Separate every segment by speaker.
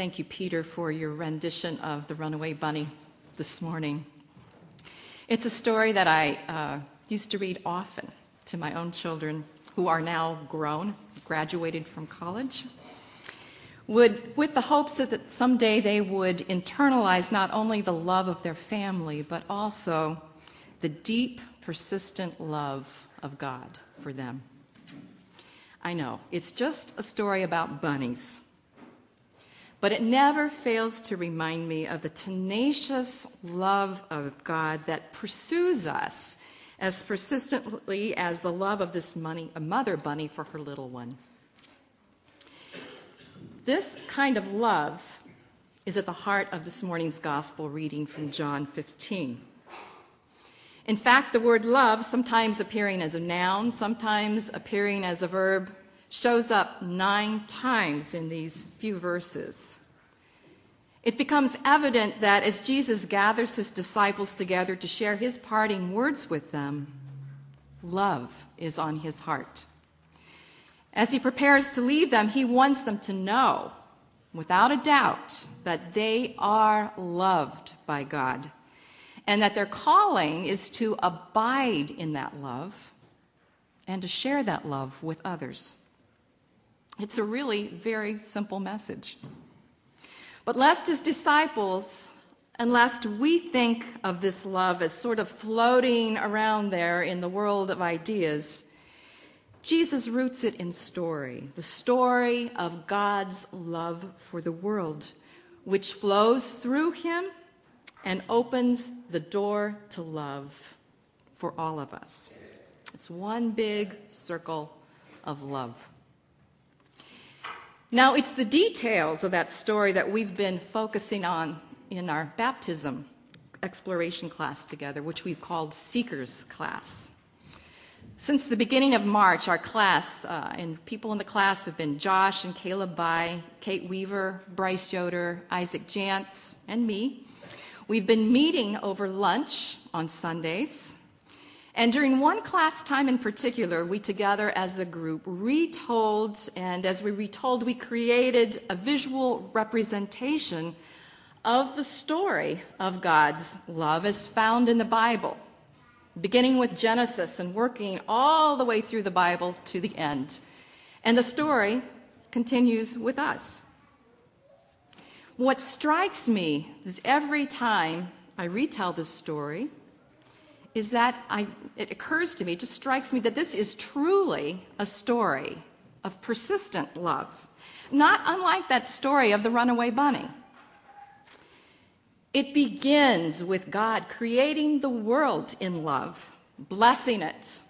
Speaker 1: Thank you, Peter, for your rendition of The Runaway Bunny this morning. It's a story that I uh, used to read often to my own children who are now grown, graduated from college, would, with the hopes that someday they would internalize not only the love of their family, but also the deep, persistent love of God for them. I know, it's just a story about bunnies. But it never fails to remind me of the tenacious love of God that pursues us as persistently as the love of this money, a mother bunny for her little one. This kind of love is at the heart of this morning's gospel reading from John 15. In fact, the word love, sometimes appearing as a noun, sometimes appearing as a verb, shows up nine times in these few verses. It becomes evident that as Jesus gathers his disciples together to share his parting words with them, love is on his heart. As he prepares to leave them, he wants them to know, without a doubt, that they are loved by God and that their calling is to abide in that love and to share that love with others. It's a really very simple message. But lest his disciples, and lest we think of this love as sort of floating around there in the world of ideas, Jesus roots it in story, the story of God's love for the world, which flows through him and opens the door to love for all of us. It's one big circle of love. Now, it's the details of that story that we've been focusing on in our baptism exploration class together, which we've called Seekers Class. Since the beginning of March, our class uh, and people in the class have been Josh and Caleb By, Kate Weaver, Bryce Yoder, Isaac Jantz, and me. We've been meeting over lunch on Sundays. And during one class time in particular, we together as a group retold, and as we retold, we created a visual representation of the story of God's love as found in the Bible beginning with Genesis and working all the way through the Bible to the end. And the story continues with us. What strikes me is every time I retell this story is that it occurs to me, just strikes me that this is truly a story of persistent love, not unlike that story of the runaway bunny. It begins with God creating the world in love, blessing it,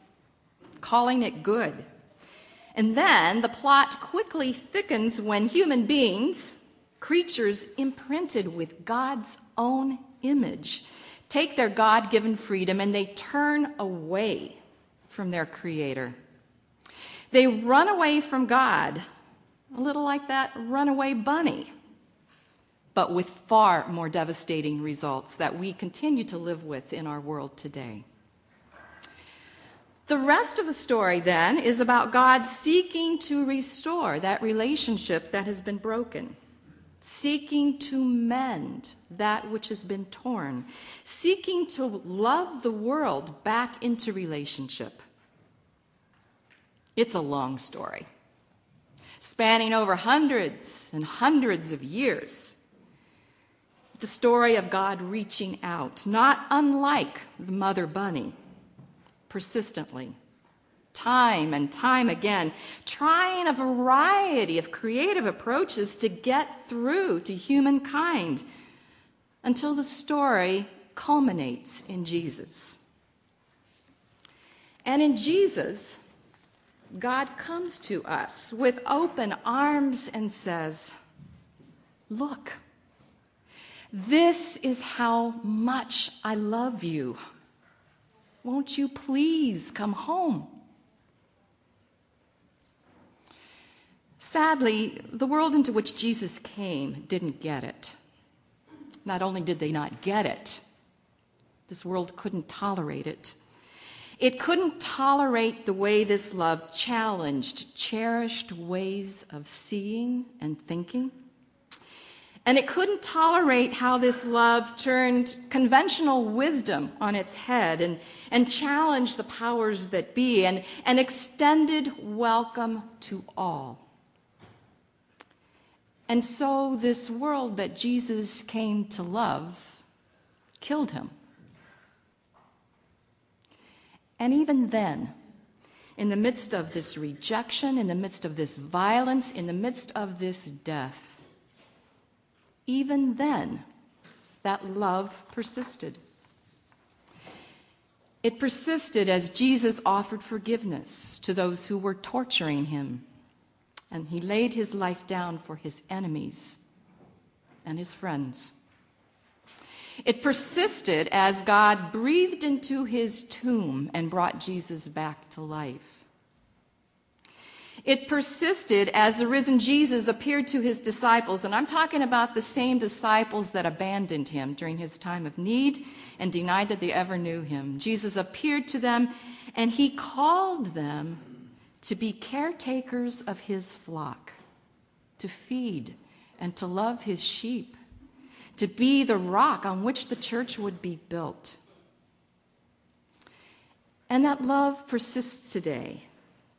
Speaker 1: calling it good. And then the plot quickly thickens when human beings, creatures imprinted with God's own image, take their God given freedom and they turn away from their Creator. They run away from God, a little like that runaway bunny but with far more devastating results that we continue to live with in our world today. The rest of the story then is about God seeking to restore that relationship that has been broken, seeking to mend that which has been torn, seeking to love the world back into relationship. It's a long story, spanning over hundreds and hundreds of years It's a story of God reaching out, not unlike the mother bunny, persistently, time and time again, trying a variety of creative approaches to get through to humankind until the story culminates in Jesus. And in Jesus, God comes to us with open arms and says, Look, this is how much I love you. Won't you please come home? Sadly, the world into which Jesus came didn't get it. Not only did they not get it, this world couldn't tolerate it. It couldn't tolerate the way this love challenged cherished ways of seeing and thinking. And it couldn't tolerate how this love turned conventional wisdom on its head and, and challenged the powers that be and, and extended welcome to all. And so, this world that Jesus came to love killed him. And even then, in the midst of this rejection, in the midst of this violence, in the midst of this death, even then, that love persisted. It persisted as Jesus offered forgiveness to those who were torturing him, and he laid his life down for his enemies and his friends. It persisted as God breathed into his tomb and brought Jesus back to life. It persisted as the risen Jesus appeared to his disciples, and I'm talking about the same disciples that abandoned him during his time of need and denied that they ever knew him. Jesus appeared to them, and he called them to be caretakers of his flock, to feed and to love his sheep, to be the rock on which the church would be built. And that love persists today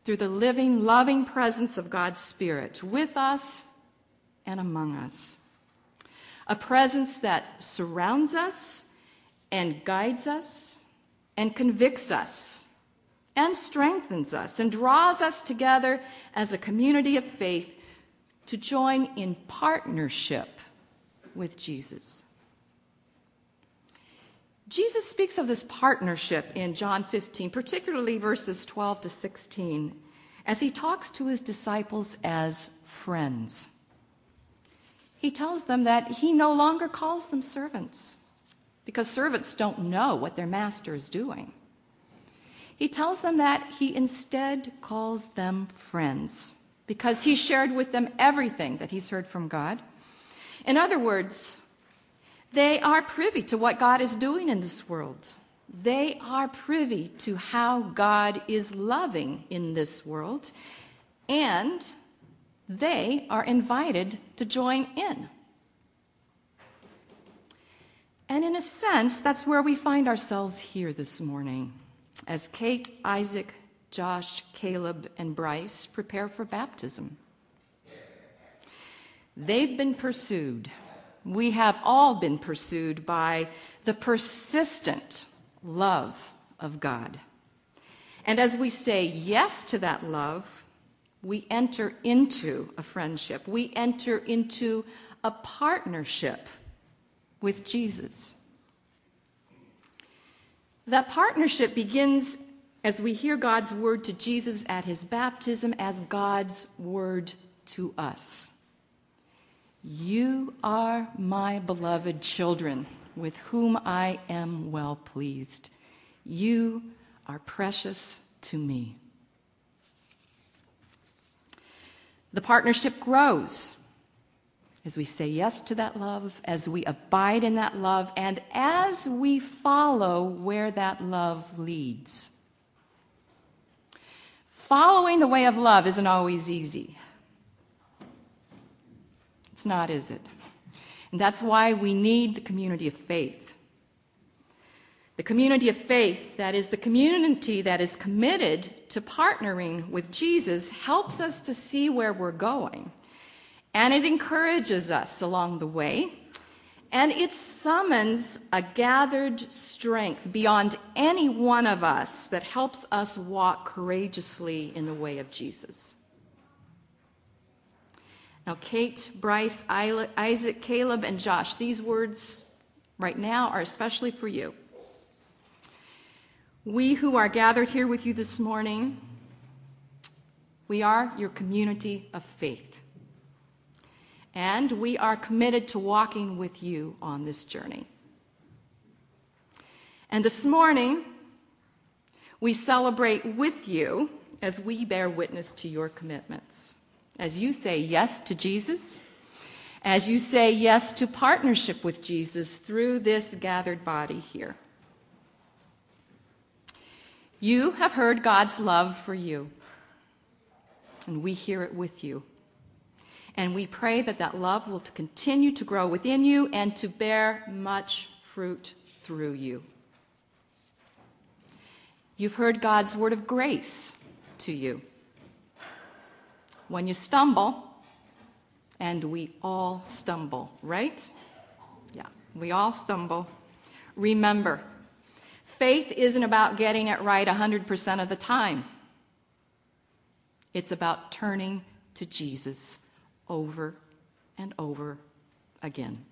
Speaker 1: through the living, loving presence of God's Spirit with us and among us. A presence that surrounds us and guides us and convicts us and strengthens us and draws us together as a community of faith to join in partnership with Jesus. Jesus speaks of this partnership in John 15, particularly verses 12 to 16, as he talks to his disciples as friends. He tells them that he no longer calls them servants because servants don't know what their master is doing. He tells them that he instead calls them friends because he shared with them everything that he's heard from God. In other words, they are privy to what God is doing in this world. They are privy to how God is loving in this world, and they are invited to join in. And in a sense, that's where we find ourselves here this morning as Kate, Isaac, Josh, Caleb, and Bryce prepare for baptism. They've been pursued we have all been pursued by the persistent love of God. And as we say yes to that love, we enter into a friendship. We enter into a partnership with Jesus. That partnership begins as we hear God's word to Jesus at his baptism as God's word to us. You are my beloved children, with whom I am well pleased. You are precious to me. The partnership grows as we say yes to that love, as we abide in that love, and as we follow where that love leads. Following the way of love isn't always easy. It's not, is it? And that's why we need the community of faith. The community of faith, that is the community that is committed to partnering with Jesus, helps us to see where we're going. And it encourages us along the way. And it summons a gathered strength beyond any one of us that helps us walk courageously in the way of Jesus. Now, Kate, Bryce, Isaac, Caleb, and Josh, these words right now are especially for you. We who are gathered here with you this morning, we are your community of faith. And we are committed to walking with you on this journey. And this morning, we celebrate with you as we bear witness to your commitments as you say yes to Jesus, as you say yes to partnership with Jesus through this gathered body here. You have heard God's love for you, and we hear it with you. And we pray that that love will continue to grow within you and to bear much fruit through you. You've heard God's word of grace to you. When you stumble, and we all stumble, right? Yeah, we all stumble. Remember, faith isn't about getting it right 100% of the time. It's about turning to Jesus over and over again.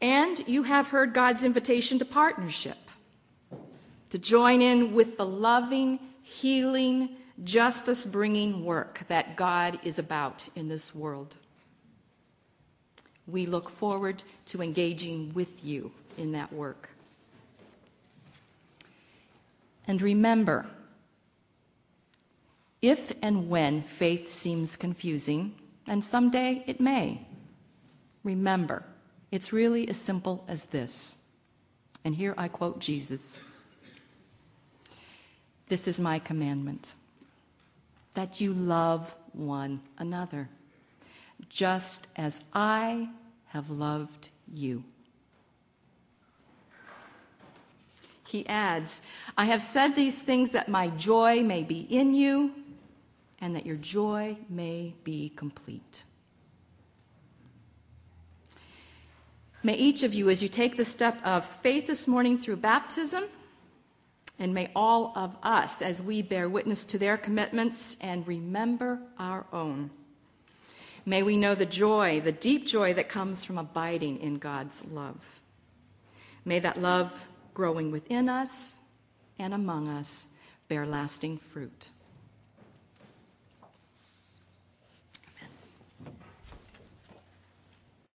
Speaker 1: And you have heard God's invitation to partnership, to join in with the loving, healing, justice bringing work that God is about in this world. We look forward to engaging with you in that work. And remember, if and when faith seems confusing, and someday it may, remember, it's really as simple as this. And here I quote Jesus This is my commandment that you love one another, just as I have loved you. He adds, I have said these things that my joy may be in you and that your joy may be complete. May each of you, as you take the step of faith this morning through baptism, and may all of us, as we bear witness to their commitments and remember our own, may we know the joy, the deep joy that comes from abiding in God's love. May that love growing within us and among us bear lasting fruit.